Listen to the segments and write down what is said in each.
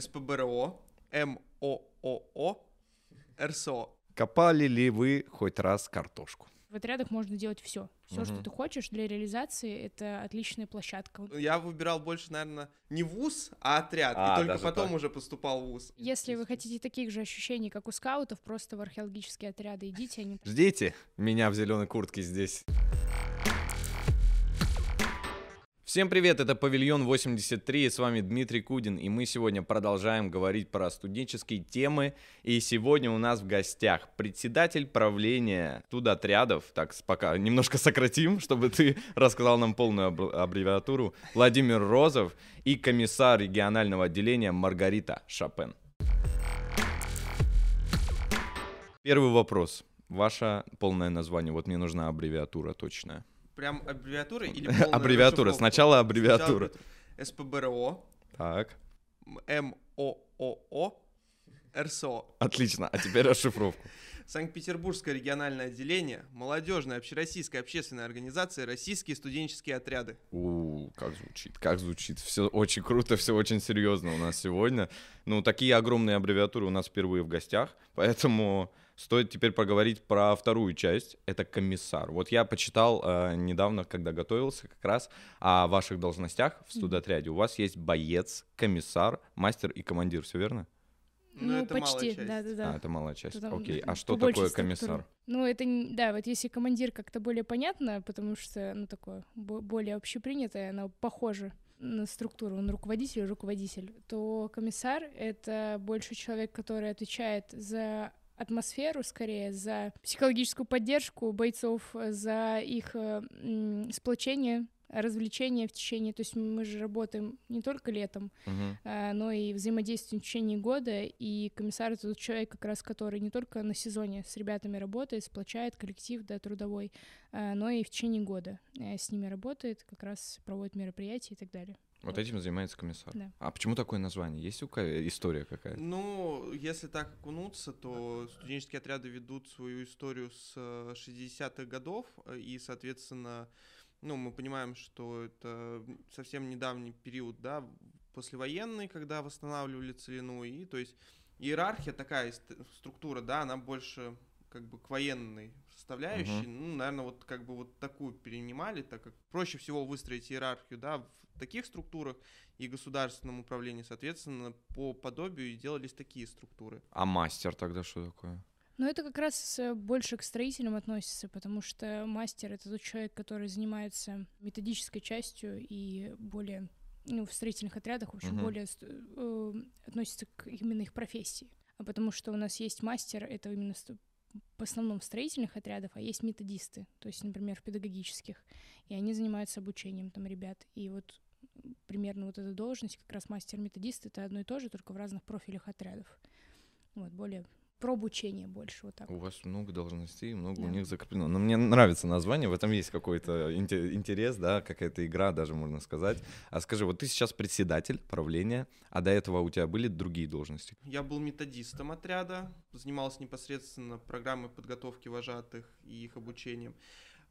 СПБРО, МООО, РСО. Копали ли вы хоть раз картошку? В отрядах можно делать все. Все, что Мгм. ты хочешь для реализации, это отличная площадка. Я выбирал больше, наверное, не вуз, а отряд. А, и только потом так. уже поступал в вуз. Если вы хотите таких же ощущений, как у скаутов, просто в археологические отряды идите, они Ждите меня в зеленой куртке здесь. Всем привет, это Павильон 83, и с вами Дмитрий Кудин, и мы сегодня продолжаем говорить про студенческие темы, и сегодня у нас в гостях председатель правления студотрядов, так пока немножко сократим, чтобы ты рассказал нам полную аб- аббревиатуру, Владимир Розов и комиссар регионального отделения Маргарита Шапен. Первый вопрос. Ваше полное название. Вот мне нужна аббревиатура точная. Прям аббревиатура или полная Аббревиатура. расшифровка? Сначала аббревиатура. Сначала СПБРО, Так, МООО, РСО. отлично. А теперь расшифровку. Санкт-Петербургское региональное отделение, молодежная общероссийская общественная организация «Российские студенческие отряды». У, как звучит, как звучит. Все очень круто, все очень серьезно у нас сегодня. Ну, такие огромные аббревиатуры у нас впервые в гостях, поэтому стоит теперь поговорить про вторую часть. Это комиссар. Вот я почитал э, недавно, когда готовился как раз о ваших должностях в студотряде. У вас есть боец, комиссар, мастер и командир, все верно? Ну, это малая почти, часть. да-да-да. А, это малая часть. Там, Окей. А что такое структуры. комиссар? Ну, это, да, вот если командир как-то более понятно, потому что, ну, такое, бо- более общепринятое, оно похоже на структуру, он руководитель, руководитель, то комиссар — это больше человек, который отвечает за атмосферу, скорее, за психологическую поддержку бойцов, за их э, сплочение, развлечение в течение, то есть мы же работаем не только летом, Мгм. а, но и взаимодействуем в течение года, и комиссар — это тот человек, как раз который не только на сезоне с ребятами работает, сплочает коллектив, да, трудовой, а, но и в течение года э, с ними работает, как раз проводит мероприятия и так далее. Вот этим занимается комиссар. Да. А почему такое название? Есть у история какая-то? Ну, если так окунуться, то студенческие отряды ведут свою историю с э, 60-х годов, э, и, соответственно, ну, мы понимаем, что это совсем недавний период, да, послевоенный, когда восстанавливали целину, и, то есть, иерархия такая, структура, да, она больше как бы к военной составляющей, ну, наверное, вот как бы вот такую перенимали, так как проще всего выстроить иерархию, да, в таких структурах и государственном управлении, соответственно, по подобию делались такие структуры. А мастер тогда что такое? Но это как раз э, больше к строителям относится, потому что мастер — это тот человек, который занимается методической частью и более, ну, в строительных отрядах, в общем, Мгм. более э, относится к именно их профессии. А потому что у нас есть мастер, это именно ст- в основном в строительных отрядах, а есть методисты, то есть, например, в педагогических, и они занимаются обучением там ребят. И вот примерно вот эта должность, как раз мастер-методист, это одно и то же, только в разных профилях отрядов. Вот, более про обучение больше, вот так. У вас много должностей, много у Да. них закреплено. Но мне нравится название, в этом есть какой-то инте- интерес, да, какая-то игра даже, можно сказать. А скажи, вот ты сейчас председатель правления, а до этого у тебя были другие должности? Я был методистом отряда, занимался непосредственно программой подготовки вожатых и их обучением.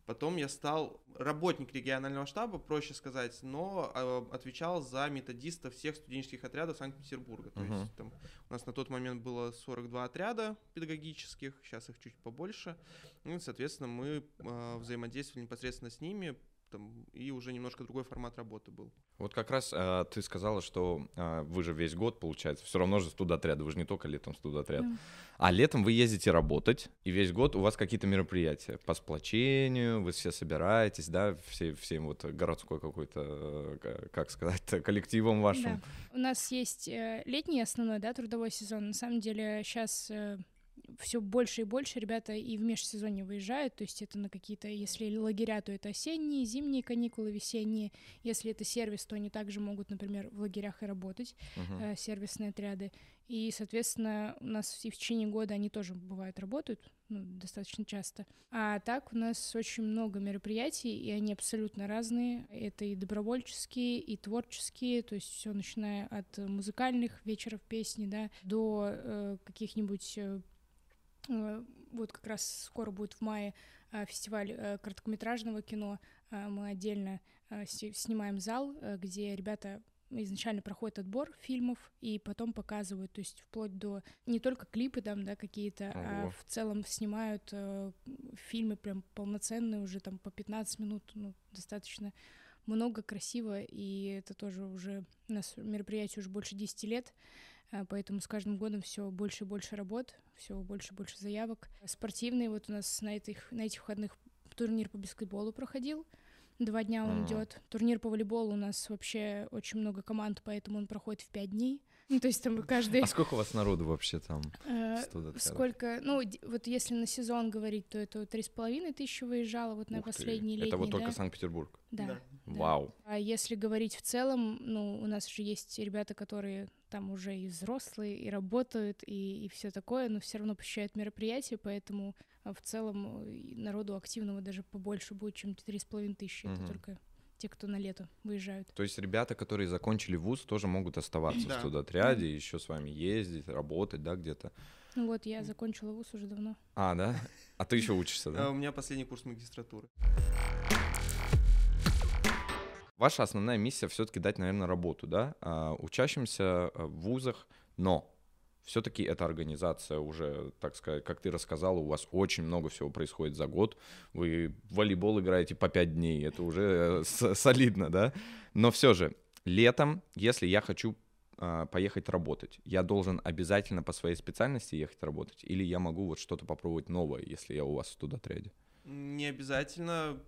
Потом я стал работник регионального штаба, проще сказать, но э, отвечал за методистов всех студенческих отрядов Санкт-Петербурга. То Мгм. есть там у нас на тот момент было 42 отряда педагогических, сейчас их чуть побольше. Ну и, соответственно, мы э, взаимодействовали непосредственно с ними, там, и уже немножко другой формат работы был. Вот как раз а, ты сказала, что а, вы же весь год, получается, все равно же студотряд, вы же не только летом студотряд. Да. А летом вы ездите работать, и весь год у вас какие-то мероприятия по сплочению, вы все собираетесь, да, все, всем вот городской какой-то, э, как сказать, коллективом вашим. Да. У нас есть э, летний основной, да, трудовой сезон. На самом деле сейчас все больше и больше ребята и в межсезонье выезжают, то есть это на какие-то, если лагеря, то это осенние, зимние каникулы, весенние. Если это сервис, то они также могут, например, в лагерях и работать, Мгм. э, сервисные отряды. И, соответственно, у нас и в течение года они тоже бывают работают, ну, достаточно часто. А так у нас очень много мероприятий, и они абсолютно разные. Это и добровольческие, и творческие, то есть все начиная от музыкальных вечеров песни, да, до э, каких-нибудь э, вот как раз скоро будет в мае э, фестиваль э, короткометражного кино. Э, Мы отдельно э, снимаем зал, э, где ребята изначально проходит отбор фильмов и потом показывают, то есть вплоть до не только клипы там, да, какие-то, а в целом снимают э, фильмы прям полноценные уже там по 15 минут, ну, достаточно много, красиво, и это тоже уже у нас мероприятие уже больше 10 лет, поэтому с каждым годом все больше и больше работ, все больше и больше заявок. Спортивные вот у нас на этих, на этих выходных турнир по баскетболу проходил. Два дня он Ага. идет. Турнир по волейболу у нас вообще очень много команд, поэтому он проходит в пять дней. Ну, то есть там каждый... А сколько у вас народу вообще там? э? Сколько, ну, вот если на сезон говорить, то это три с половиной тысячи выезжало вот на последний летний, Это вот только? Санкт-Петербург. Да. Вау. А если говорить в целом, ну, у нас же есть ребята, которые там уже и взрослые, и работают, и, и все такое, но все равно посещают мероприятия, поэтому а, в целом э, народу активного даже побольше будет, чем три с половиной тысячи. Это только те, кто на лето выезжают. То есть ребята, которые закончили вуз, тоже могут оставаться Да. в студотряде, еще с вами ездить, работать, да, где-то. Ну вот, я закончила вуз уже давно. А, да? А ты еще учишься, да? У меня последний курс магистратуры. Ваша основная миссия все-таки дать, наверное, работу, да, а, учащимся а, в вузах, но все-таки эта организация уже, так сказать, как ты рассказал, у вас очень много всего происходит за год. Вы в волейбол играете по пять дней, это уже э, солидно, да? Но все же, летом, если я хочу а, поехать работать, я должен обязательно по своей специальности ехать работать, или я могу вот что-то попробовать новое, если я у вас в студотряде? Не обязательно.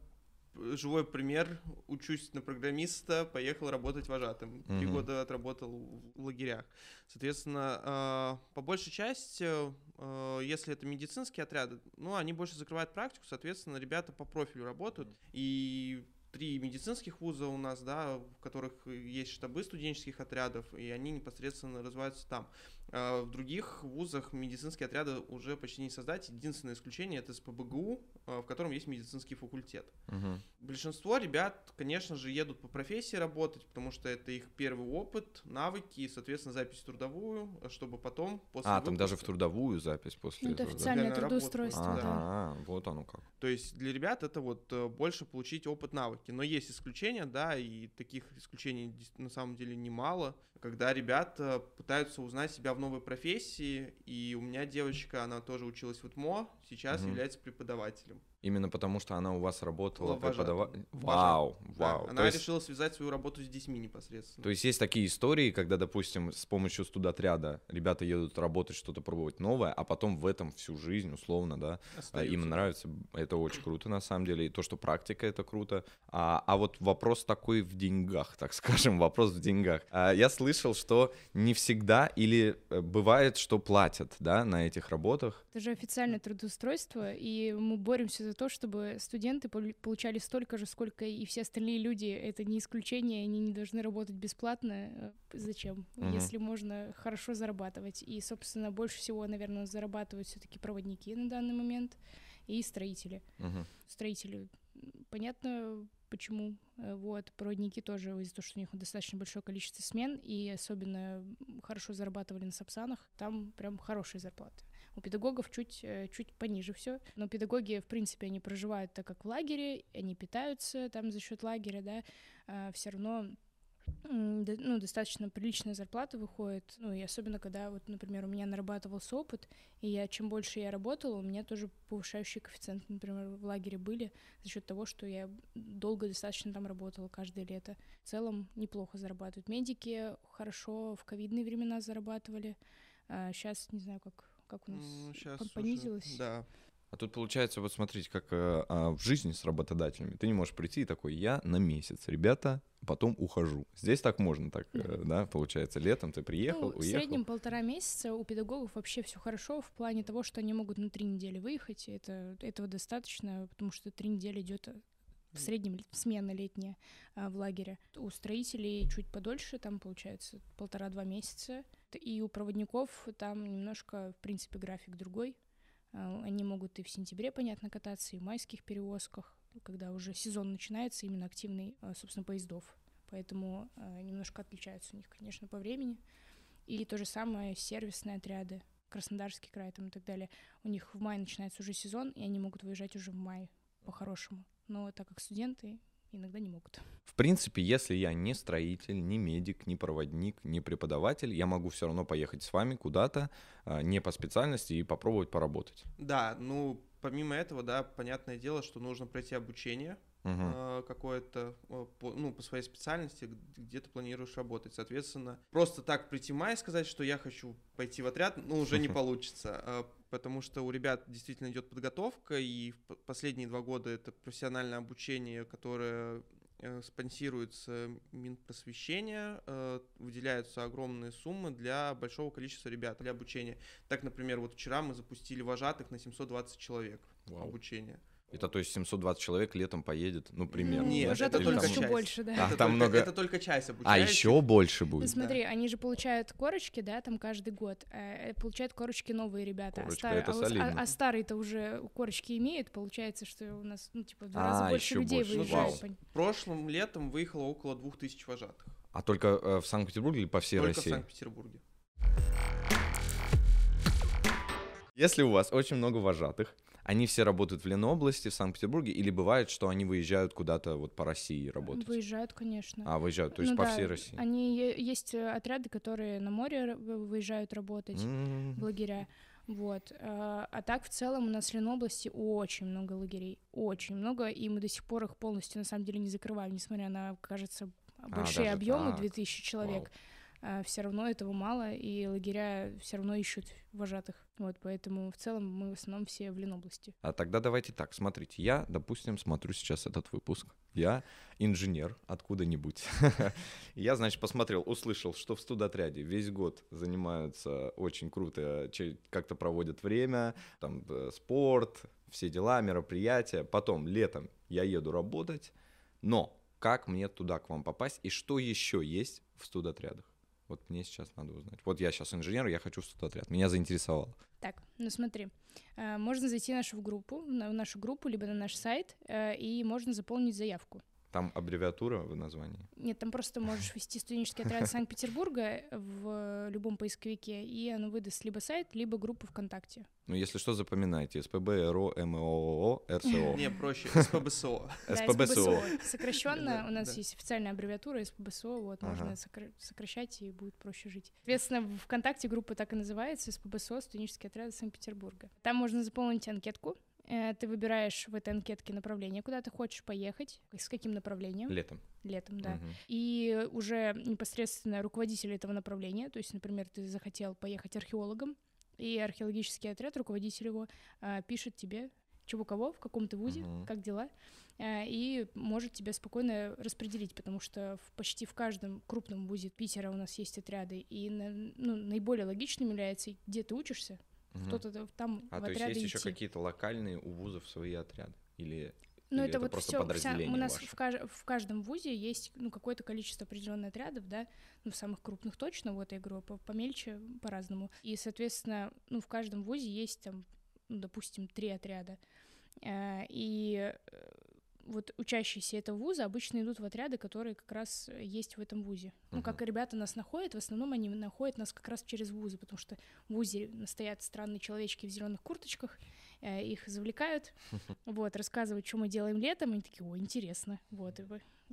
Живой пример. Учусь на программиста, поехал работать вожатым. Три Мгм. года отработал в лагерях. Соответственно, а, по большей части, а, если это медицинские отряды, ну, они больше закрывают практику, соответственно, ребята по профилю работают. И три медицинских вуза у нас, да, в которых есть штабы студенческих отрядов, и они непосредственно развиваются там. А В других вузах медицинские отряды уже почти не создать. Единственное исключение это СПБГУ, а, в котором есть медицинский факультет. Мгм. Большинство ребят, конечно же, едут по профессии работать, потому что это их первый опыт, навыки и, соответственно, запись в трудовую, чтобы потом после А, там даже в выпуска- трудовую запись после Ну, это официальное Официальная работа. трудоустройство, Да. А, вот оно как. То есть для ребят это вот э, больше получить опыт, навыки. Но есть исключения, да, и таких исключений на самом деле немало, когда ребята пытаются узнать себя в новой профессии. И у меня девочка, она тоже училась в УТМО, сейчас Мгм. является преподавателем. Именно потому, что она у вас работала преподавателем. Вожатым. Вау, Да, вау. она есть, решила связать свою работу с детьми непосредственно. то есть есть такие истории, когда, допустим, с помощью студотряда ребята едут работать, что-то пробовать новое, а потом в этом всю жизнь, условно, да, а, Остаются. им нравится. Это очень круто, на самом деле. И то, что практика, это круто. А, а вот вопрос такой в деньгах, так скажем, вопрос в деньгах. А, я слышал, что не всегда или э, бывает, что платят, да, на этих работах. Это же официальное трудоустройство, и мы боремся за то, чтобы студенты полу- получали столько же, сколько и все остальные люди. Это не исключение, они не должны работать бесплатно. Э, Зачем? Мгм. Если можно хорошо зарабатывать. И, собственно, больше всего, наверное, зарабатывают все-таки проводники на данный момент и строители. Мгм. Строители, понятно, почему. Э, Вот, проводники тоже из-за того, что у них достаточно большое количество смен, и особенно хорошо зарабатывали на Сапсанах, там прям хорошие зарплаты. У педагогов чуть, э, чуть пониже все. Но педагоги, в принципе, они проживают так как в лагере, они питаются там за счет лагеря, да, все равно ну, достаточно приличная зарплата выходит. Ну, и особенно, когда, вот, например, у меня нарабатывался опыт, и я, чем больше я работала, у меня тоже повышающие коэффициенты, например, в лагере были за счет того, что я долго достаточно там работала каждое лето. В целом неплохо зарабатывают. Медики хорошо в ковидные времена зарабатывали. сейчас не знаю, как, как у нас Ну, щас пон- уже, понизилось. Да. А тут получается, вот смотрите, как э, а, в жизни с работодателями. Ты не можешь прийти и такой, я на месяц, ребята, потом ухожу. Здесь так можно, так, э, да, получается, летом ты приехал, Ну, в уехал. среднем полтора месяца у педагогов вообще все хорошо в плане того, что они могут на три недели выехать. и Это, этого достаточно, потому что три недели идет в среднем смена летняя а, в лагере. У строителей чуть подольше, там получается полтора-два месяца. И у проводников там немножко, в принципе, график другой. А, Они могут и в сентябре, понятно, кататься, и в майских перевозках, когда уже сезон начинается, именно активный, а, собственно, поездов. Поэтому а, немножко отличаются у них, конечно, по времени. И то же самое сервисные отряды, Краснодарский край там и так далее. У них в мае начинается уже сезон, и они могут выезжать уже в мае по-хорошему. Но так как студенты, иногда не могут. В принципе, если я не строитель, не медик, не проводник, не преподаватель, я могу все равно поехать с вами куда-то, а, не по специальности, и попробовать поработать. Да, ну, помимо этого, да, понятное дело, что нужно пройти обучение э, какое-то, по, ну, по своей специальности, где ты планируешь работать. Соответственно, просто так прийти в мае и сказать, что я хочу пойти в отряд, ну, уже не получится, потому что у ребят действительно идет подготовка, и в последние два года это профессиональное обучение, которое э, спонсируется Минпросвещения, э, выделяются огромные суммы для большого количества ребят для обучения. Так, например, вот вчера мы запустили вожатых на 720 человек Вау. обучение. Это то есть 720 человек летом поедет, ну, примерно. Ну, Нет, да? вожатых это Или у нас только там- еще часть. больше, да. А, это, там только, много- это только часть А обучающих. еще больше Ну будет. смотри, они же получают корочки, да, там каждый год. э, получают корочки новые ребята. Корочка, а, стар- это а а- солидно. а старые-то уже корочки имеют, получается, что у нас, ну, типа, в два раза А, больше ещё людей больше. выезжает. Вау. Прошлым летом выехало около 2000 вожатых. А только э, в Санкт-Петербурге или по всей только России? в Санкт-Петербурге. Если у вас очень много вожатых, они все работают в Ленобласти, в Санкт-Петербурге, или бывает, что они выезжают куда-то вот по России работать? Выезжают, конечно. А, выезжают, то есть Ну по да, всей России. Они есть э, отряды, которые на море выезжают работать, М. лагеря. Вот. А а так, в целом, у нас в Ленобласти очень много лагерей. Очень много, и мы до сих пор их полностью, на самом деле, не закрываем, несмотря на, кажется, большие даже объемы, так. 2000 человек. Все равно этого мало, и лагеря все равно ищут вожатых. Вот, поэтому в целом мы в основном все в Ленобласти. А тогда давайте так, смотрите, я, допустим, смотрю сейчас этот выпуск. Я инженер откуда-нибудь. Я, значит, посмотрел, услышал, что в студотряде весь год занимаются очень круто, как-то проводят время, там э, спорт, все дела, мероприятия. Потом летом я еду работать, но как мне туда к вам попасть и что еще есть в студотрядах? Вот мне сейчас надо узнать. Вот я сейчас инженер, я хочу в студотряд. Меня заинтересовало. Так, ну смотри, а, можно зайти в нашу группу, в нашу группу, либо на наш сайт, э, и можно заполнить заявку. Там аббревиатура в названии. Нет, там просто можешь ввести студенческий отряд Санкт-Петербурга в любом поисковике, и оно выдаст либо сайт, либо группу ВКонтакте. Ну, если что, запоминайте. СПБ, РО, МОО, РСО. Не, проще, СПБСО. СПБСО. Сокращенно у нас есть официальная аббревиатура СПБСО, вот можно сокра- сокращать и будет проще жить. Соответственно, ВКонтакте группа так и называется СПБСО студенческий отряд Санкт-Петербурга. Там можно заполнить анкетку. Э, Ты выбираешь в этой анкетке направление, куда ты хочешь поехать, с каким направлением, Летом. летом, да. Мгм. И уже непосредственно руководитель этого направления, то есть, например, ты захотел поехать археологом, и археологический отряд, руководитель его, а, пишет тебе, чего кого, в каком ты вузе, Мгм. как дела, а, и может тебя спокойно распределить, потому что в, почти в каждом крупном вузе Питера у нас есть отряды, и ну, наиболее логичным является, где ты учишься, Кто-то там А, в то есть есть еще какие-то локальные у вузов свои отряды? Или Ну, это, это вот просто все. подразделение у нас ваше? в, каж- в каждом вузе есть ну, какое-то количество определенных отрядов, да, ну, в самых крупных точно, вот я говорю, по- помельче по-разному. И, соответственно, ну, в каждом вузе есть там, ну, допустим, три отряда. Э, И э, вот учащиеся этого вуза обычно идут в отряды, которые как раз есть в этом вузе. Ну, как и ребята нас находят, в основном они находят нас как раз через вузы, потому что в вузе стоят странные человечки в зеленых курточках, э, их завлекают, вот, рассказывают, что мы делаем летом, и они такие, о, интересно, вот, и,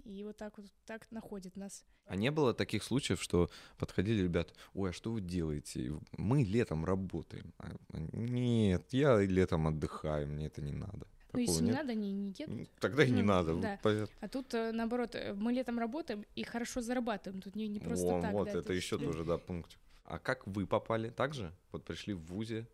и вот так вот так находят нас. А не было таких случаев, что подходили ребята, ой, а что вы делаете? Мы летом работаем. А они, Нет, я летом отдыхаю, мне это не надо. Ну, если Такого не нет? надо, они не едут. Ну, Тогда и не Ну, надо. да. А тут, э, наоборот, э, мы летом работаем и хорошо зарабатываем, тут не, не просто Во, так, вот да, это тут еще тоже, да, пунктик. А как вы попали? Так же? Вот пришли в ВУЗе.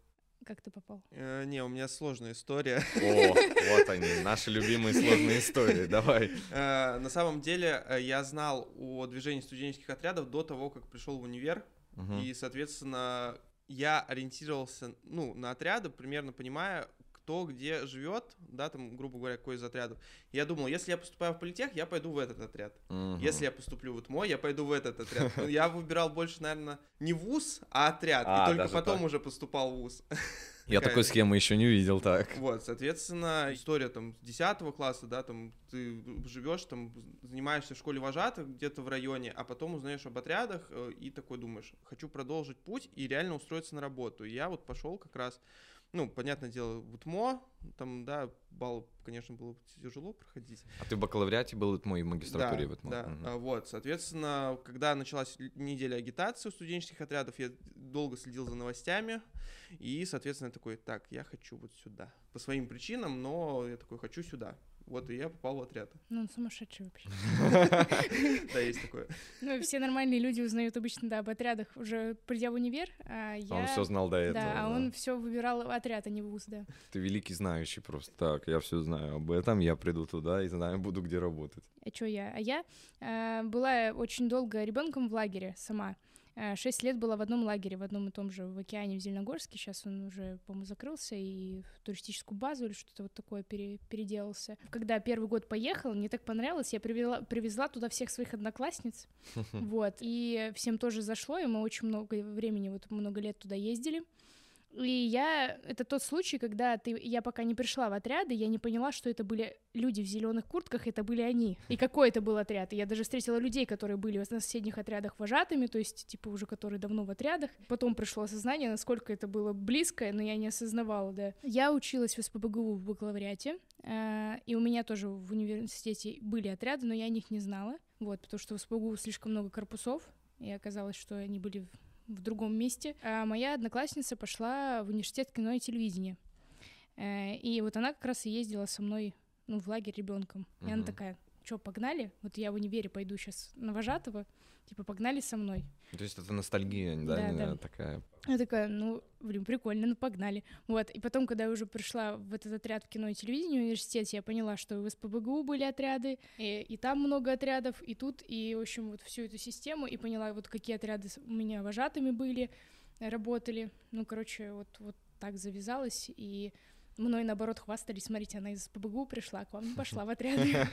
Как ты попал? Э, Не, у меня сложная история. О, вот они, наши любимые сложные истории. Давай. Э, На самом деле, э, я знал о движении студенческих отрядов до того, как пришел в универ. Мгм. И, соответственно, я ориентировался, ну, на отряды, примерно понимая, кто где живет, да, там, грубо говоря, какой из отрядов. Я думал, если я поступаю в политех, я пойду в этот отряд. Мгм. Если я поступлю вот мой, я пойду в этот отряд. Я выбирал больше, наверное, не вуз, а отряд. А, и только даже потом так. уже поступал в вуз. Я такая- такой схемы еще не видел, так. Вот, соответственно, история там с 10 класса, да, там ты живешь, там занимаешься в школе вожатых где-то в районе, а потом узнаешь об отрядах э, и такой думаешь, хочу продолжить путь и реально устроиться на работу. И я вот пошел как раз ну, понятное дело, в УТМО, там, да, балл, конечно, было тяжело проходить. А ты в бакалавриате был УТМО и в магистратуре да, в УТМО? Да, Мгм. а, вот, соответственно, когда началась неделя агитации у студенческих отрядов, я долго следил за новостями, и, соответственно, я такой, так, я хочу вот сюда. По своим причинам, но я такой, хочу сюда. Вот, и я попал в отряд. Ну, он сумасшедший вообще. Да, есть такое. Ну, все нормальные люди узнают обычно, да, об отрядах уже придя в универ, а я... А Он все знал до этого. Да, а он все выбирал отряд, а не вуз, да. Ты великий знающий просто. Так, я все знаю об этом, я приду туда и знаю, буду где работать. А чё я? А я э, была очень долго ребенком в лагере сама. Э, Шесть лет была в одном лагере, в одном и том же, в океане, в Зеленогорске. Сейчас он уже, по-моему, закрылся и в туристическую базу или что-то вот такое пере- переделался. Когда первый год поехал, мне так понравилось, я привела, привезла туда всех своих одноклассниц. Вот. И всем тоже зашло, и мы очень много времени, вот много лет туда ездили. И я, это тот случай, когда ты, я пока не пришла в отряды, я не поняла, что это были люди в зеленых куртках, это были они. И какой это был отряд. И я даже встретила людей, которые были на соседних отрядах вожатыми, то есть, типа, уже которые давно в отрядах. Потом пришло осознание, насколько это было близко, но я не осознавала, да. Я училась в СПБГУ в бакалавриате, э, и у меня тоже в университете были отряды, но я о них не знала, вот, потому что в СПБГУ слишком много корпусов, и оказалось, что они были в другом месте. А моя одноклассница пошла в университет кино и телевидения. Э, И вот она как раз и ездила со мной ну, в лагерь ребенком. И она Мгм. такая, что, погнали? Вот я в универе пойду сейчас на вожатого, типа, погнали со мной. То есть это ностальгия, да, Да, да. такая. Я такая, ну, блин, прикольно, ну, погнали. Вот, и потом, когда я уже пришла в этот отряд в кино и телевидении в университете, я поняла, что в СПБГУ были отряды, и, и там много отрядов, и тут, и, в общем, вот всю эту систему, и поняла, вот какие отряды у меня вожатыми были, работали. Ну, короче, вот, вот так завязалось, и мной, наоборот, хвастались, смотрите, она из СПБГУ пришла, к вам не пошла в отряды.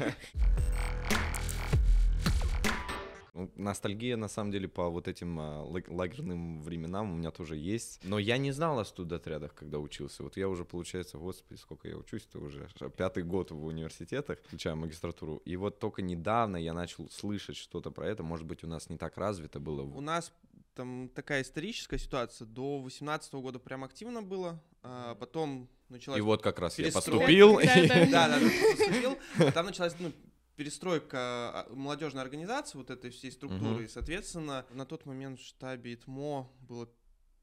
Ну, Ностальгия, на самом деле, по вот этим а, лаг- лагерным временам у меня тоже есть. Но я не знал о студотрядах, когда учился. Вот я уже, получается, господи, сколько я учусь, это уже пятый год в университетах, включая магистратуру. И вот только недавно я начал слышать что-то про это. Может быть, у нас не так развито было. У нас там такая историческая ситуация. До 18 года прям активно было, а потом началась... И вот как раз я перестройка. поступил. Да, да. Поступил. а Там началась ну, перестройка а, молодежной организации, вот этой всей структуры. И, соответственно, на тот момент в штабе ИТМО было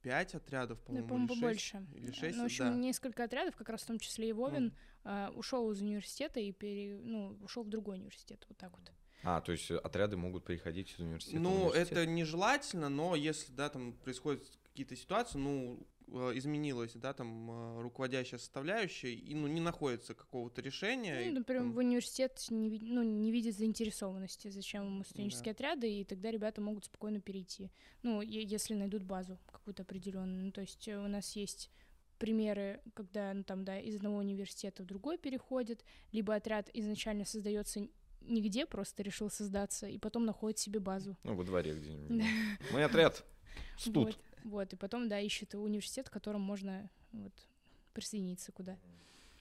пять отрядов, Ну, по-моему, по-моему, или шесть. побольше. Или шесть, Ну, в общем, да. несколько отрядов, как раз в том числе и Вовин, а, ушел из университета и пере, ну, ушел в другой университет. Вот так вот. А, то есть э, отряды могут переходить из университета в Ну, университет? это нежелательно, но если, да, там происходят какие-то ситуации, ну, э, изменилась, да, там э, руководящая составляющая, и, ну, не находится какого-то решения. Ну, например, там- в университет не, ну, не видит заинтересованности, зачем ему студенческие отряды, и тогда ребята могут спокойно перейти. Ну, если найдут базу какую-то определенную. Ну, то есть у нас есть примеры, когда, ну, там, да, из одного университета в другой переходит, либо отряд изначально создается нигде, просто решил создаться, и потом находит себе базу. Ну, во дворе где-нибудь. Мой отряд. Студ. Вот, вот, и потом, да, ищет университет, к которому можно вот, присоединиться куда.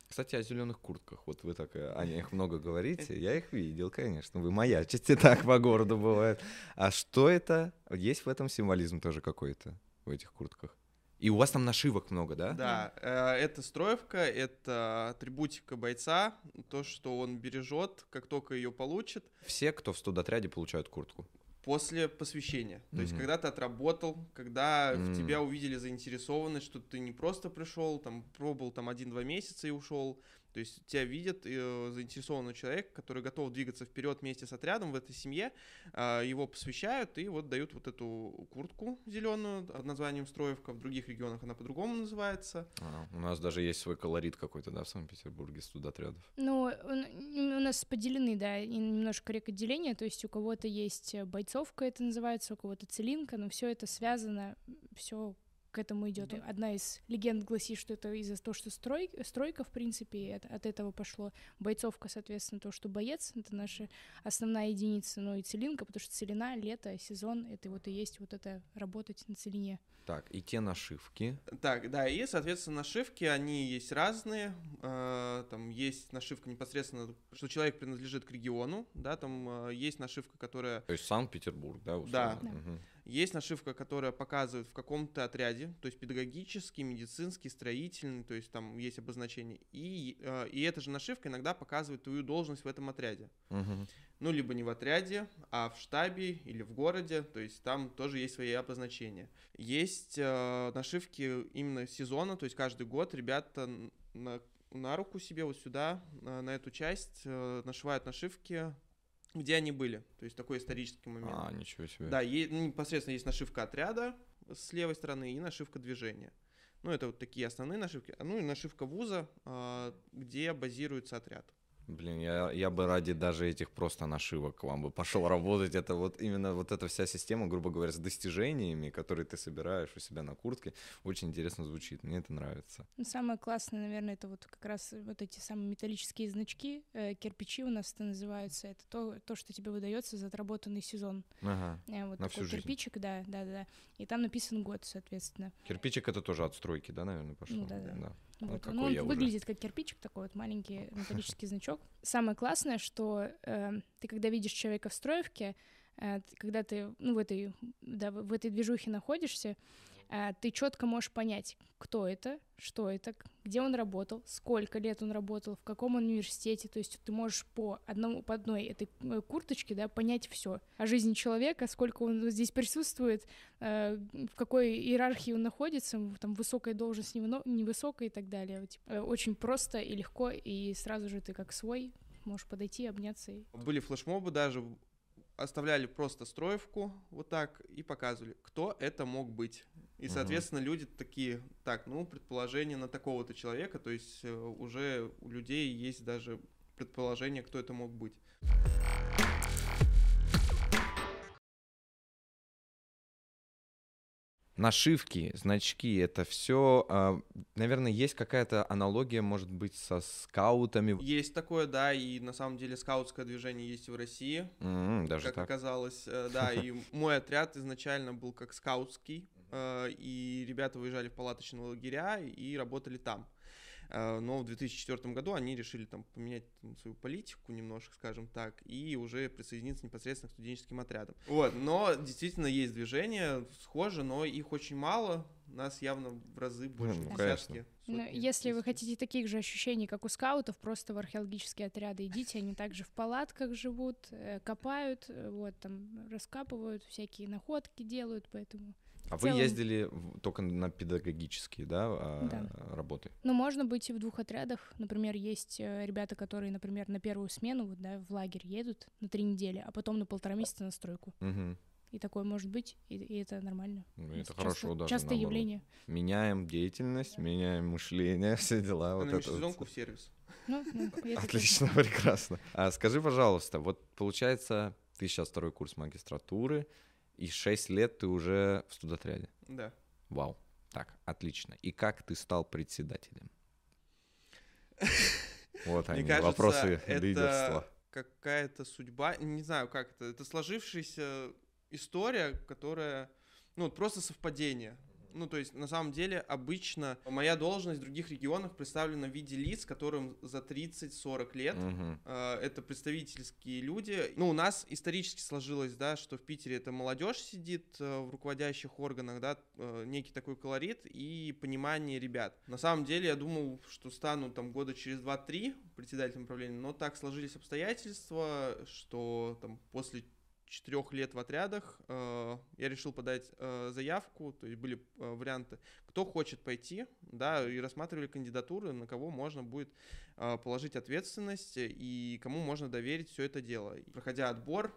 Кстати, о зеленых куртках. Вот вы так о них много говорите. Я их видел, конечно. Вы маячите так по городу бывает. А что это? Есть в этом символизм тоже какой-то в этих куртках? И у вас там нашивок много, да? Да, э, это строевка, это атрибутика бойца, то, что он бережет, как только ее получит, Все, кто в студотряде, получают куртку. после посвящения. То есть, Мгм. когда ты отработал, когда в М. тебя увидели заинтересованность, что ты не просто пришел, там, пробовал там один-два месяца и ушел. То есть тебя видят э, заинтересованного человека, который готов двигаться вперед вместе с отрядом в этой семье, а, его посвящают и вот дают вот эту куртку зеленую под названием строевка. В других регионах она по-другому называется. А, у нас даже есть свой колорит какой-то, да, в Санкт-Петербурге студотрядов. Ну, у нас поделены, да, и немножко рекотделения, то есть у кого-то есть э, бойцовка, это называется, у кого-то целинка, но все это связано, все к этому идет. Одна из легенд гласит, что это из-за того, что строй, стройка, в принципе, от, от этого пошло. Бойцовка, соответственно, то, что боец, это наша основная единица, ну и целинка, потому что целина, лето, сезон, это вот и есть вот это работать на целине. Так, и те нашивки. Так, да, и, соответственно, нашивки, они есть разные. э, Там есть нашивка непосредственно, что человек принадлежит к региону, да, там э, есть нашивка, которая То есть Санкт-Петербург, да, условно? Да. Мгм. Есть нашивка, которая показывает в каком-то отряде, то есть педагогический, медицинский, строительный, то есть там есть обозначение. И, э, и эта же нашивка иногда показывает твою должность в этом отряде. Мгм. Ну, либо не в отряде, а в штабе или в городе, то есть там тоже есть свои обозначения. Есть э, нашивки именно сезона, то есть каждый год ребята на, на руку себе вот сюда, на, на эту часть э, нашивают нашивки, где они были, то есть такой исторический момент. А, ничего себе. Да, е- непосредственно есть нашивка отряда с левой стороны и нашивка движения. Ну, это вот такие основные нашивки. Ну и нашивка вуза, а, где базируется отряд. Блин, я, я бы ради даже этих просто нашивок к вам бы пошел работать. Это вот именно вот эта вся система, грубо говоря, с достижениями, которые ты собираешь у себя на куртке, очень интересно звучит. Мне это нравится. Ну, Самое классное, наверное, это вот как раз вот эти самые металлические значки, э, кирпичи у нас это называются. Это то, то, что тебе выдается за отработанный сезон. Ага. Э, Вот На такой всю жизнь. кирпичик, да, да, да. И там написан год, соответственно. Кирпичик это тоже от стройки, да, наверное, пошел? Ну да-да. Ну, Вот. какой Ну, он я уже. выглядит как кирпичик такой вот маленький металлический значок. Самое классное, что э, ты когда видишь человека в строевке, когда ты ну, в этой да, в этой движухе находишься, э, ты четко можешь понять, кто это, что это, где он работал, сколько лет он работал, в каком университете. То есть ты можешь по одному по одной этой э, курточке да, понять все о жизни человека, сколько он здесь присутствует, э, в какой иерархии он находится, там высокая должность, невысокая и так далее. Типа, э, очень просто и легко, и сразу же ты как свой можешь подойти, обняться. И... Были флешмобы даже, оставляли просто строевку вот так и показывали, кто это мог быть. И, соответственно, люди такие, так, ну, предположение на такого-то человека, то есть э, уже у людей есть даже предположение, кто это мог быть. Нашивки, значки, это все, наверное, есть какая-то аналогия, может быть, со скаутами. Есть такое, да, и на самом деле скаутское движение есть и в России, М, даже как так. оказалось, э, да, и мой отряд изначально был как скаутский, э, и ребята выезжали в палаточные лагеря и работали там. Э, Но в 2004 году они решили там поменять там, свою политику немножко, скажем так, и уже присоединиться непосредственно к студенческим отрядам. Вот, но действительно есть движения схожи, но их очень мало, нас явно в разы больше, ну, десятки. конечно. Ну, если вы хотите таких же ощущений, как у скаутов, просто в археологические отряды идите, они также в палатках живут, э, копают, э, вот там раскапывают, всякие находки делают, поэтому... А в вы целом- ездили в- только на педагогические, да, а, Да. работы? Ну, можно быть и в двух отрядах. Например, есть э, ребята, которые, например, на первую смену вот, да, в лагерь едут на три недели, а потом на полтора месяца на стройку. Мгм. И такое может быть, и, и это нормально. Ну, это нас хорошо, часто, даже Частое наоборот. явление. Меняем деятельность, меняем мышление, все дела. Вот это вот межсезонку в сервис. Ну, ну, Отлично, прекрасно. А скажи, пожалуйста, вот получается, ты сейчас второй курс магистратуры, и 6 лет ты уже в студотряде. Да. Вау. Так, отлично. И как ты стал председателем? Вот они, кажется, вопросы это лидерства. какая-то судьба, не знаю, как это, это сложившаяся история, которая, ну, вот просто совпадение. Ну, то есть, на самом деле, обычно моя должность в других регионах представлена в виде лиц, которым за 30-40 лет. Э, Это представительские люди. Ну, у нас исторически сложилось, да, что в Питере это молодежь сидит э, в руководящих органах, да, э, некий такой колорит и понимание ребят. На самом деле, я думал, что стану там года через 2-3 председателем управления, но так сложились обстоятельства, что там после четырех лет в отрядах э, я решил подать э, заявку, то есть были э, варианты, кто хочет пойти, да, и рассматривали кандидатуры, на кого можно будет э, положить ответственность и кому можно доверить все это дело. И проходя отбор,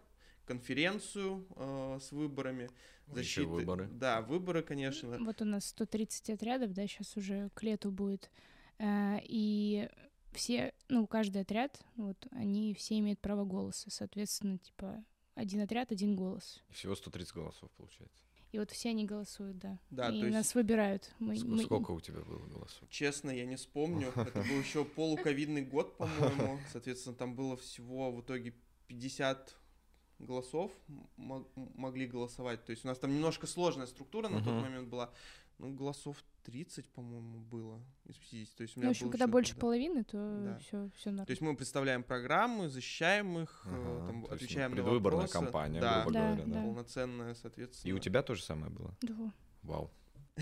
конференцию э, с выборами, защиты. выборы. Да, выборы, конечно. Вот у нас 130 отрядов, да, сейчас уже к лету будет. Э, И все, ну, каждый отряд, вот, они все имеют право голоса. Соответственно, типа, один отряд, один голос. Всего 130 голосов получается. И вот все они голосуют, да. Да, и то есть- нас выбирают. Мы, Ск- мы- Сколько у тебя было голосов? Честно, я не вспомню. Это был еще полуковидный год, по-моему. Соответственно, там было всего в итоге 50 голосов могли голосовать. То есть у нас там немножко сложная структура на тот момент была. Ну, голосов 30, по-моему, было из 50. То есть у Ну, меня в общем, когда больше тогда- половины, то Да. все, все нормально. То есть мы представляем программы, защищаем их, э, Ага, там, то есть, ну, отвечаем на предвыборная вопросы. кампания, да, грубо Да, говоря, да. да. полноценная, соответственно. И у тебя то же самое было? Да. Вау.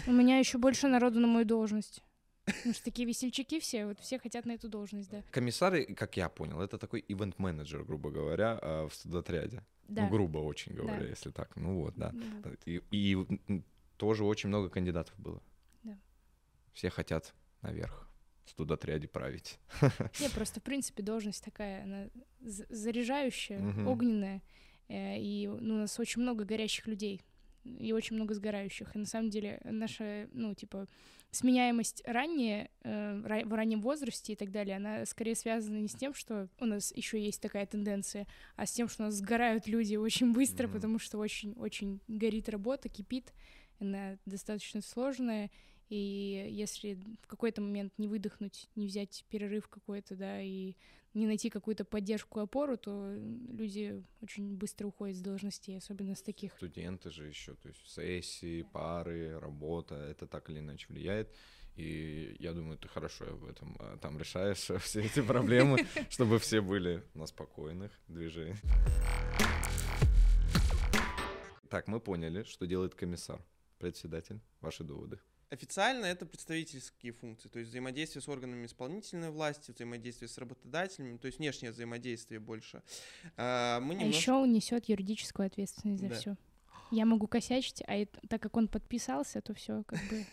У меня еще больше народу на мою должность. Потому что такие весельчаки все, вот все хотят на эту должность, да. Комиссары, как я понял, это такой ивент-менеджер, грубо говоря, а, в студотряде. Да. Ну, грубо очень говоря, Да. если так. Ну вот, да. Ну, вот. И, и, тоже очень много кандидатов было. Да. Все хотят наверх в студотряде править. Не, просто, в принципе, должность такая, она заряжающая, Мгм. огненная. э, И ну, у нас очень много горящих людей и очень много сгорающих. И на самом деле наша, ну, типа, сменяемость ранее, э, в раннем возрасте и так далее, она скорее связана не с тем, что у нас еще есть такая тенденция, а с тем, что у нас сгорают люди очень быстро, Мгм. потому что очень-очень горит работа, кипит, она достаточно сложная, и если в какой-то момент не выдохнуть, не взять перерыв какой-то, да, и не найти какую-то поддержку, опору, то люди очень быстро уходят с должностей, особенно с таких. Студенты же еще, то есть сессии, пары, работа, это так или иначе влияет. И я думаю, ты хорошо об этом а, там решаешь все эти проблемы, чтобы все были на спокойных движениях. Так, мы поняли, что делает комиссар, председатель. Ваши доводы. Официально это представительские функции, то есть взаимодействие с органами исполнительной власти, взаимодействие с работодателями, то есть внешнее взаимодействие больше. А, Мы А немножко... еще он несет юридическую ответственность за Да. все. Я могу косячить, а это- так как он подписался, то все как бы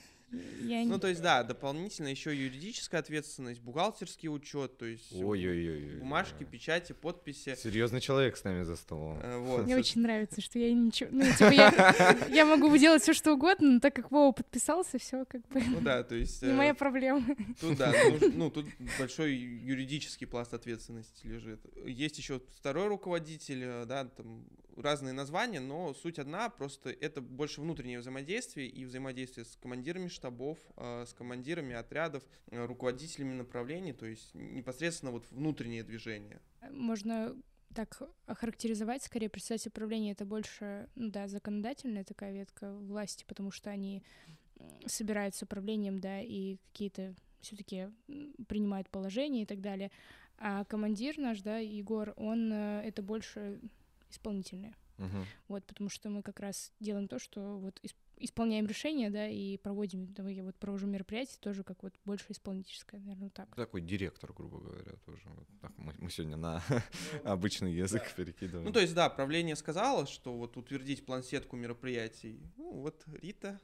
я Ну, не- то есть, да, дополнительно еще юридическая ответственность, бухгалтерский учет, то есть Ой-ой-ой. бумажки, печати, подписи. Серьезный человек с нами за столом. Э, Вот. Мне очень нравится, что я ничего, ну типа я, я могу делать все что угодно, но так как Вова подписался, все как бы Ну да, то есть... не э, моя проблема. Тут, да, нуж- ну, тут большой юридический пласт ответственности лежит. Есть еще второй руководитель, э, да, там разные названия, но суть одна, просто это больше внутреннее взаимодействие и взаимодействие с командирами штабов, э, с командирами отрядов, э, руководителями направлений, то есть непосредственно вот внутреннее движение. Можно так охарактеризовать, скорее, председатель управления это больше, ну да, законодательная такая ветка власти, потому что они м, собирают с управлением, да, и какие-то все-таки принимают положения и так далее. А командир наш, да, Егор, он э, это больше исполнительное. Мгм. Вот, потому что мы как раз делаем то, что вот исп- исполняем решения, да, и проводим, да, я вот провожу мероприятия тоже как вот больше исполнительское, наверное, так. Такой директор, грубо говоря, тоже. Вот так мы, мы сегодня на обычный язык перекидываем. Ну, то есть, да, правление сказало, что вот утвердить план-сетку мероприятий. Ну, вот, Рита,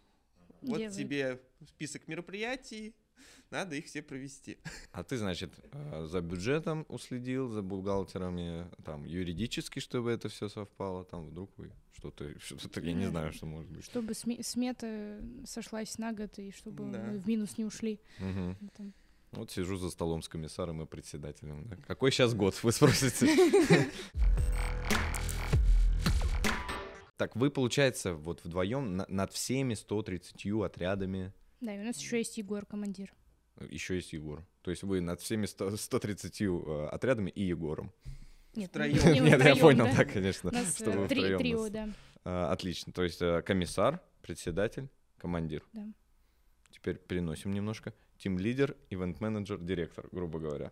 вот Делает. тебе список мероприятий, надо их все провести. А ты, значит, э, за бюджетом уследил, за бухгалтерами, там, юридически, чтобы это все совпало, там, вдруг вы что-то, что-то, я не знаю, что может быть. Чтобы сме- смета сошлась на год, и чтобы Да. мы в минус не ушли. Там. Вот сижу за столом с комиссаром и председателем. да. Какой сейчас год, вы спросите? Так, вы, получается, вот вдвоем над всеми 130 отрядами, Да, и у нас еще есть Егор, командир. еще есть Егор. То есть вы над всеми 100 130 э, отрядами и Егором. Нет, Втроём. не- не мы Нет, я понял, да. да, конечно. У нас что вы э, три, втроём трио, нас. да. А, Отлично. То есть э, комиссар, председатель, командир. Да. Теперь переносим немножко. Тим-лидер, ивент-менеджер, директор, грубо говоря.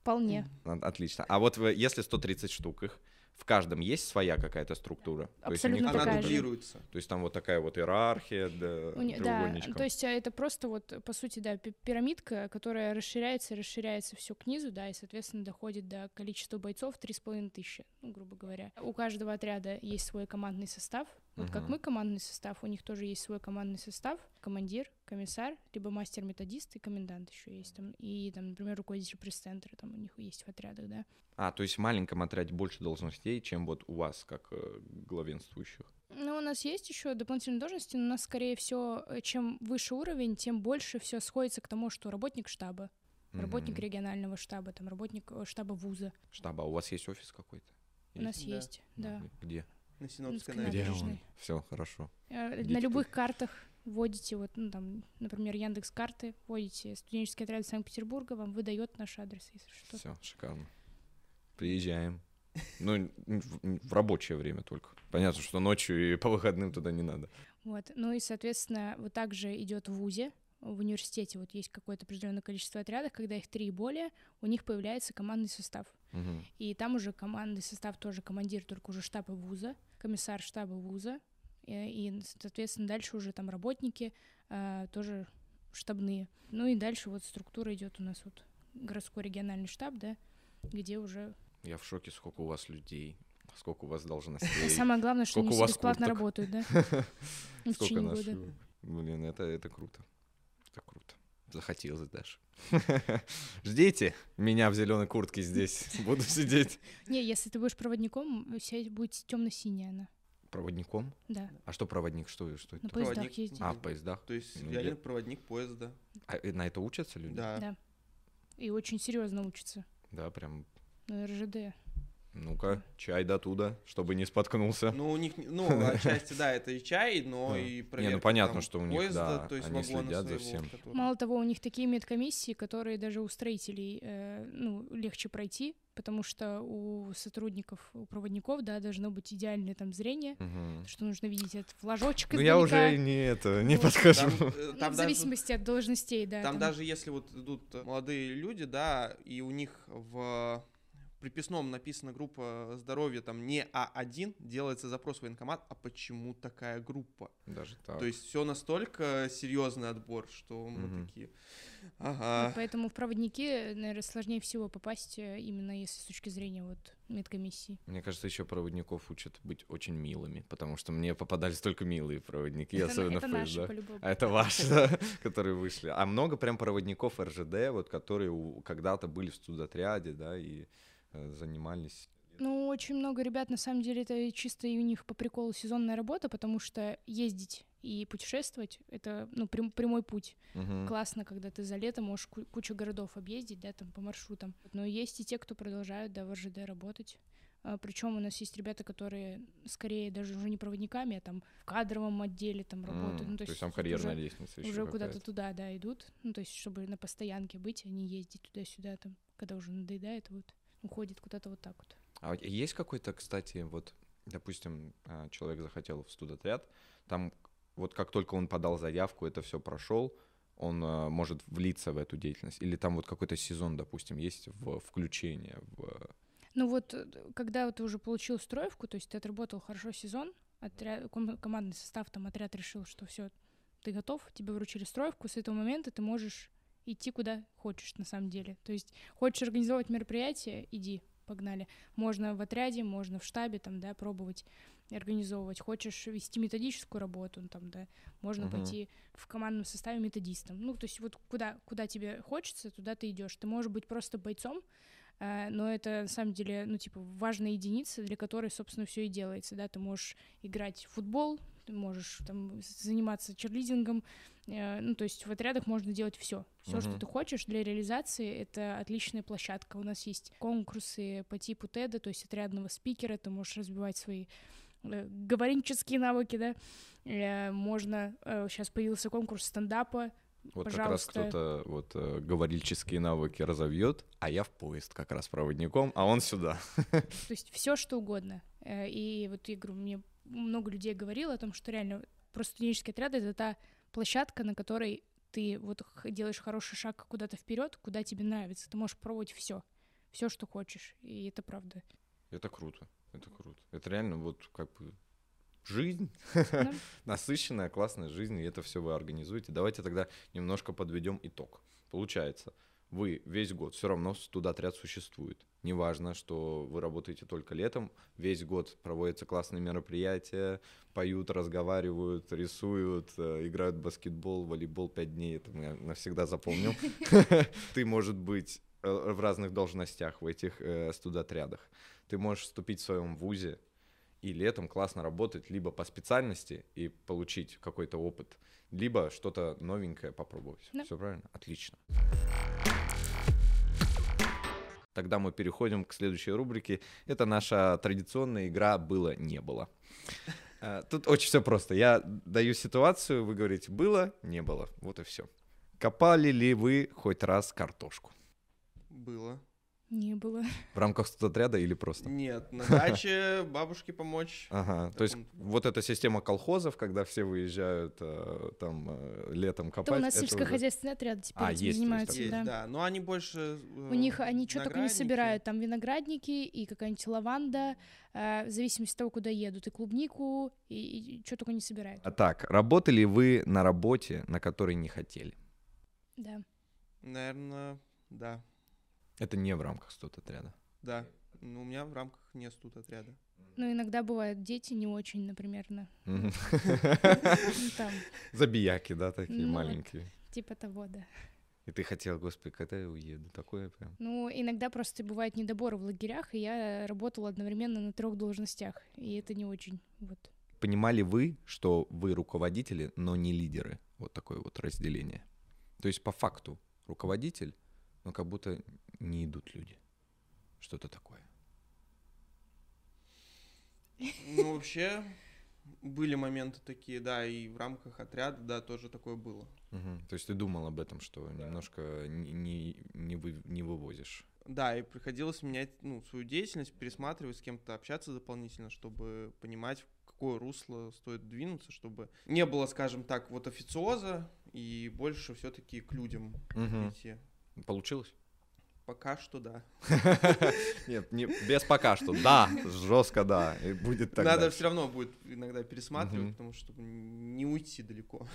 Вполне. А- Отлично. А вот вы- если 130 штук их, в каждом есть своя какая-то структура? То есть у них Абсолютно Она дублируется. То есть там вот такая вот иерархия, да, не- Да, то есть э, это просто вот, по сути, да, пи- пирамидка, которая расширяется, расширяется все к низу, да, и, соответственно, доходит до количества бойцов 3,5 тысячи, ну, грубо говоря. У каждого отряда есть свой командный состав. Вот как Мгм. мы командный состав, у них тоже есть свой командный состав. Командир, комиссар, либо мастер-методист и комендант еще есть там. И, там, например, руководитель пресс-центра там у них есть в отрядах, да. А, то есть в маленьком отряде больше должностей, чем вот у вас, как э, главенствующих. Ну, у нас есть еще дополнительные должности, но у нас, скорее всего, э, чем выше уровень, тем больше все сходится к тому, что работник штаба, работник Мгм. регионального штаба, там работник э, штаба вуза. Штаба, а у вас есть офис какой-то? У нас Да. есть, да. Где? На Где набережной. он? Все, хорошо. Э, На любых картах вводите, вот, ну, там, например, Яндекс карты, вводите студенческий отряд Санкт-Петербурга, вам выдает наш адрес, если что. Все, шикарно. Приезжаем. Ну, в, рабочее время только. Понятно, что ночью и по выходным туда не надо. Вот. Ну и, соответственно, вот так же идет в ВУЗе, в университете вот есть какое-то определенное количество отрядов, когда их три и более, у них появляется командный состав. Мгм. И там уже командный состав тоже командир, только уже штаба вуза, комиссар штаба вуза, и, соответственно, дальше уже там работники а, тоже штабные. Ну и дальше вот структура идет у нас вот городской региональный штаб, да, где уже Я в шоке, сколько у вас людей, сколько у вас должностей. самое главное, что они бесплатно работают, да, Сколько года. Блин, это, это круто. Это круто. Захотелось даже. Ждите меня в зеленой куртке здесь. Буду сидеть. Не, если ты будешь проводником, тебя будет темно-синяя она, Проводником? да, А что проводник? Что, что это? на поездах Проводник. ездить. А, в поездах? То есть Ну, реально я- проводник поезда. А на это учатся люди? Да. Да. И очень серьезно учатся Да, прям. на РЖД. Ну-ка, чай до туда, чтобы не споткнулся. Ну, у них, ну, отчасти, да, это и чай, но Да. и Не, ну, проверка понятно, там что у них, поезда, да, то есть они следят за всем. Мало того, у них такие медкомиссии, которые даже у строителей э, ну, легче пройти, потому что у сотрудников, у проводников, да, должно быть идеальное там зрение, Мгм. что нужно видеть этот флажочек Ну я уже не это, не Вот. подхожу. Там, э, Ну, там в даже- зависимости от должностей, да. Там даже если вот идут молодые люди, да, и у них в приписном написана группа здоровья, там не А1, делается запрос в военкомат, а почему такая группа? Даже так. То есть все настолько серьезный отбор, что мы Мгм. такие, Вот ага, Поэтому в проводники, наверное, сложнее всего попасть, э, именно если с точки зрения вот медкомиссии. Мне кажется, еще проводников учат быть очень милыми, потому что мне попадались только милые проводники, Это особенно это в наши, поездах. по-любому. А это ваши, да, которые вышли. А много прям проводников РЖД, вот которые когда-то были в студотряде, да, и занимались. Ну, очень много ребят, на самом деле, это чисто и у них по приколу сезонная работа, потому что ездить и путешествовать — это, ну, прям- прямой путь. Мгм. Классно, когда ты за лето можешь ку- кучу городов объездить, да, там, по маршрутам. Но есть и те, кто продолжают, да, в РЖД работать. Причем у нас есть ребята, которые скорее даже уже не проводниками, а там в кадровом отделе там работают. М, Ну, То есть есть там карьерная уже- лестница еще уже куда-то туда, да, идут. Ну, то есть, чтобы на постоянке быть, а не ездить туда-сюда, там, когда уже надоедает, вот, уходит куда-то вот так вот. А есть какой-то, кстати, вот, допустим, а, человек захотел в студотряд, там вот как только он подал заявку, это все прошел, он а, может влиться в эту деятельность? Или там вот какой-то сезон, допустим, есть в включение в... Ну вот, э, когда ты уже получил строевку, то есть ты отработал хорошо сезон, отряд, ком- командный состав, там отряд решил, что все, ты готов, тебе вручили строевку, с этого момента ты можешь идти куда хочешь на самом деле. То есть хочешь организовать мероприятие, иди, погнали. Можно в отряде, можно в штабе, там, да, пробовать организовывать. Хочешь вести методическую работу, ну, там, да, можно Мгм. пойти в командном составе методистом. Ну, то есть вот куда, куда тебе хочется, туда ты идешь. Ты можешь быть просто бойцом, а, но это на самом деле, ну, типа, важная единица, для которой, собственно, все и делается, да, ты можешь играть в футбол, ты можешь там заниматься черлидингом, э, ну, то есть в отрядах можно делать все, все, что Мгм. ты хочешь для реализации, это отличная площадка. У нас есть конкурсы по типу TED, то есть отрядного спикера, ты можешь развивать свои э, говоренческие навыки, да, Э, можно, сейчас появился конкурс стендапа, Вот как раз Пожалуйста. кто-то вот э, говорильческие навыки разовьет, а я в поезд как раз проводником, а он сюда. То есть все что угодно. И вот я говорю, мне много людей говорило о том, что реально просто студенческий отряд это та площадка, на которой ты вот делаешь хороший шаг куда-то вперед, куда тебе нравится. Ты можешь пробовать все, все, что хочешь. И это правда. Это круто, это круто. Это реально вот как бы жизнь, Да. насыщенная, классная жизнь, и это все вы организуете. Давайте тогда немножко подведем итог. Получается, вы весь год все равно студотряд существует. Неважно, что вы работаете только летом, весь год проводятся классные мероприятия, поют, разговаривают, рисуют, э, играют в баскетбол, волейбол пять дней, это я навсегда запомнил. Ты, может быть, э, в разных должностях в этих э, студотрядах. Ты можешь вступить в своем вузе и летом классно работать либо по специальности и получить какой-то опыт, либо что-то новенькое попробовать. Да. Все правильно? Отлично. Тогда мы переходим к следующей рубрике. Это наша традиционная игра «Было-не было». Э, Тут очень все просто. Я даю ситуацию, вы говорите «было», «не было». Вот и все. Копали ли вы хоть раз картошку? было. Не было. В рамках студотряда или просто? Нет, на даче бабушке помочь. Ага, то есть вот эта система колхозов, когда все выезжают э, там э, летом копать. Это у нас сельскохозяйственные отряды теперь А, этим есть занимаются, да. да. Но они больше... э, У них они что только не собирают, там виноградники и какая-нибудь лаванда, э, в зависимости от того, куда едут, и клубнику, и, что только не собирают. А так, работали вы на работе, на которой не хотели? Да. Наверное, да. Это не в рамках студотряда. Да. Ну, у меня в рамках не студ отряда. Ну, иногда бывают дети не очень, например, на, ну, Забияки, да, такие Ну маленькие. типа того, да. И ты хотел, господи, когда я уеду? Такое прям. Ну, иногда просто бывают недоборы в лагерях, и я работала одновременно на трех должностях, и это не очень, вот. Понимали вы, что вы руководители, но не лидеры? Вот такое вот разделение. То есть по факту руководитель, но как будто не идут люди. Что-то такое. Ну, вообще, были моменты такие, да, и в рамках отряда, да, тоже такое было. Мгм. То есть ты думал об этом, что немножко не, не, вы, не вывозишь. Да, и приходилось менять, ну, свою деятельность, пересматривать, с кем-то общаться дополнительно, чтобы понимать, в какое русло стоит двинуться, чтобы не было, скажем так, вот официоза, и больше все-таки к людям Мгм. идти. Получилось? Пока что да. Нет, не, без пока что. Да, жестко да. И будет так Надо все равно будет иногда пересматривать, потому что чтобы не уйти далеко.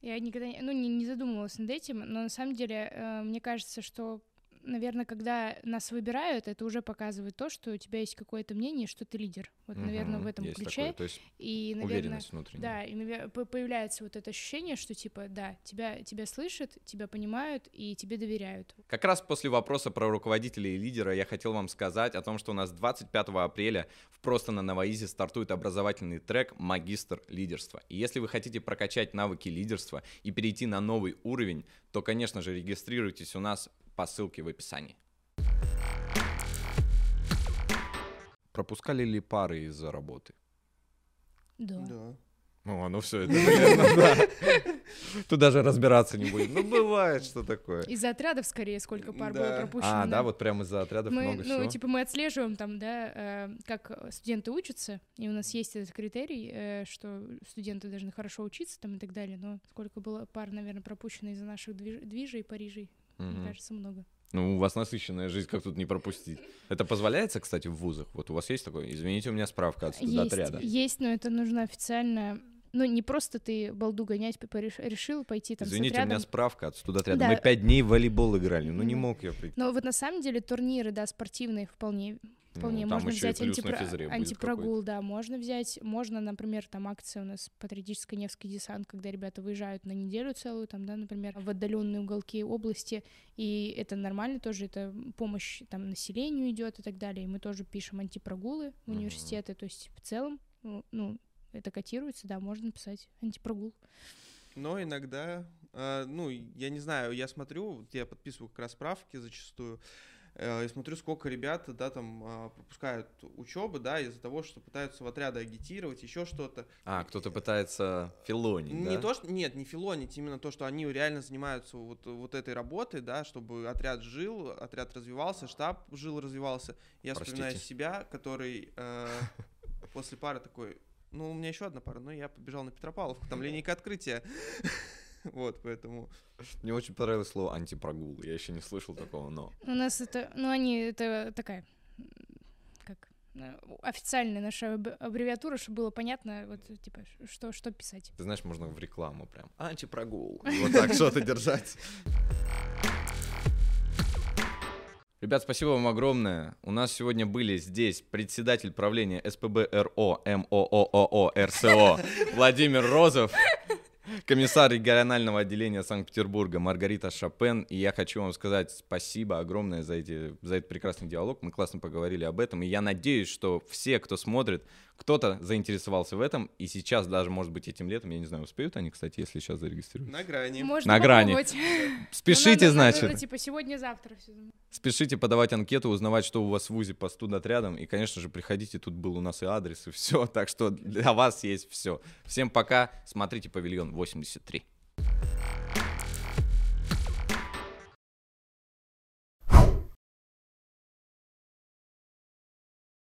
Я никогда, не- ну, не, не задумывалась над этим, но на самом деле э, мне кажется, что, наверное, когда нас выбирают, это уже показывает то, что у тебя есть какое-то мнение, что ты лидер. Вот, наверное, в этом Есть ключе. такое, То есть И, наверное, уверенность внутренняя. Да, и появляется вот это ощущение, что типа, да, тебя, тебя слышат, тебя понимают и тебе доверяют. Как раз после вопроса про руководителя и лидера я хотел вам сказать о том, что у нас 25 апреля в «Просто на Новоизе» стартует образовательный трек «Магистр лидерства». И если вы хотите прокачать навыки лидерства и перейти на новый уровень, то, конечно же, регистрируйтесь у нас по ссылке в описании. Пропускали ли пары из-за работы? Да. Да. Ну, ну все это, наверное, да. Тут даже разбираться не будем. Ну, бывает, что такое. Из-за отрядов скорее сколько пар Да. было пропущено. А, да, вот прямо из-за отрядов мы, много ну, всего. типа, мы отслеживаем там, да, э, как студенты учатся, и у нас есть этот критерий, э, что студенты должны хорошо учиться там и так далее, но сколько было пар, наверное, пропущено из-за наших движ- движей, Парижей, Мгм. мне кажется, много. Ну, у вас насыщенная жизнь, как тут не пропустить? Это позволяется, кстати, в вузах? Вот у вас есть такое? Извините, у меня справка от студотряда. есть, но это нужно официально, ну, не просто ты балду гонять решил пойти там Извините, с у меня отрядом. справка от студотряда. Да. Мы пять дней в волейбол играли. Ну, не мог я прийти. Но вот на самом деле турниры, да, спортивные вполне Вполне Ну, можно взять антипро- антипрогул, да, можно взять, можно, например, там акция у нас патриотический Невский десант, когда ребята выезжают на неделю целую, там, да, например, в отдаленные уголки области, и это нормально тоже, это помощь там населению идет и так далее, и мы тоже пишем антипрогулы в университеты, то есть в целом, ну, ну, это котируется, да, можно написать антипрогул. Но иногда, э, ну, я не знаю, я смотрю, вот я подписываю как раз справки зачастую, и смотрю, сколько ребят, да, там а, пропускают учебы, да, из-за того, что пытаются в отряды агитировать, еще что-то. А, кто-то пытается филонить, Не да? то, что, нет, не филонить, именно то, что они реально занимаются вот, вот этой работой, да, чтобы отряд жил, отряд развивался, штаб жил, развивался. Я вспоминаю Простите. себя, который э, после пары такой, ну, у меня еще одна пара, но я побежал на Петропавловку, там линейка открытия. Вот, поэтому... Мне очень понравилось слово антипрогул. Я еще не слышал такого, но. У нас это, ну, они, это такая, как, э, официальная наша аб- аббревиатура, чтобы было понятно, вот, типа, что, что писать. Ты знаешь, можно в рекламу прям. Антипрогул. И Вот так что-то держать. Ребят, спасибо вам огромное. У нас сегодня были здесь председатель правления СПБ РО МОООО РСО Владимир Розов, комиссар регионального отделения Санкт-Петербурга Маргарита Шопен. И я хочу вам сказать спасибо огромное за, эти, за этот прекрасный диалог. Мы классно поговорили об этом. И я надеюсь, что все, кто смотрит, кто-то заинтересовался в этом. И сейчас даже, может быть, этим летом, я не знаю, успеют они, кстати, если сейчас зарегистрируются. На грани. Можно На грани. Спешите, Ну, надо, значит. типа, сегодня-завтра все. Спешите подавать анкету, узнавать, что у вас в ВУЗе по студотрядам. И, конечно же, приходите, тут был у нас и адрес, и все. Так что для вас есть все. Всем пока. Смотрите «Павильон 83».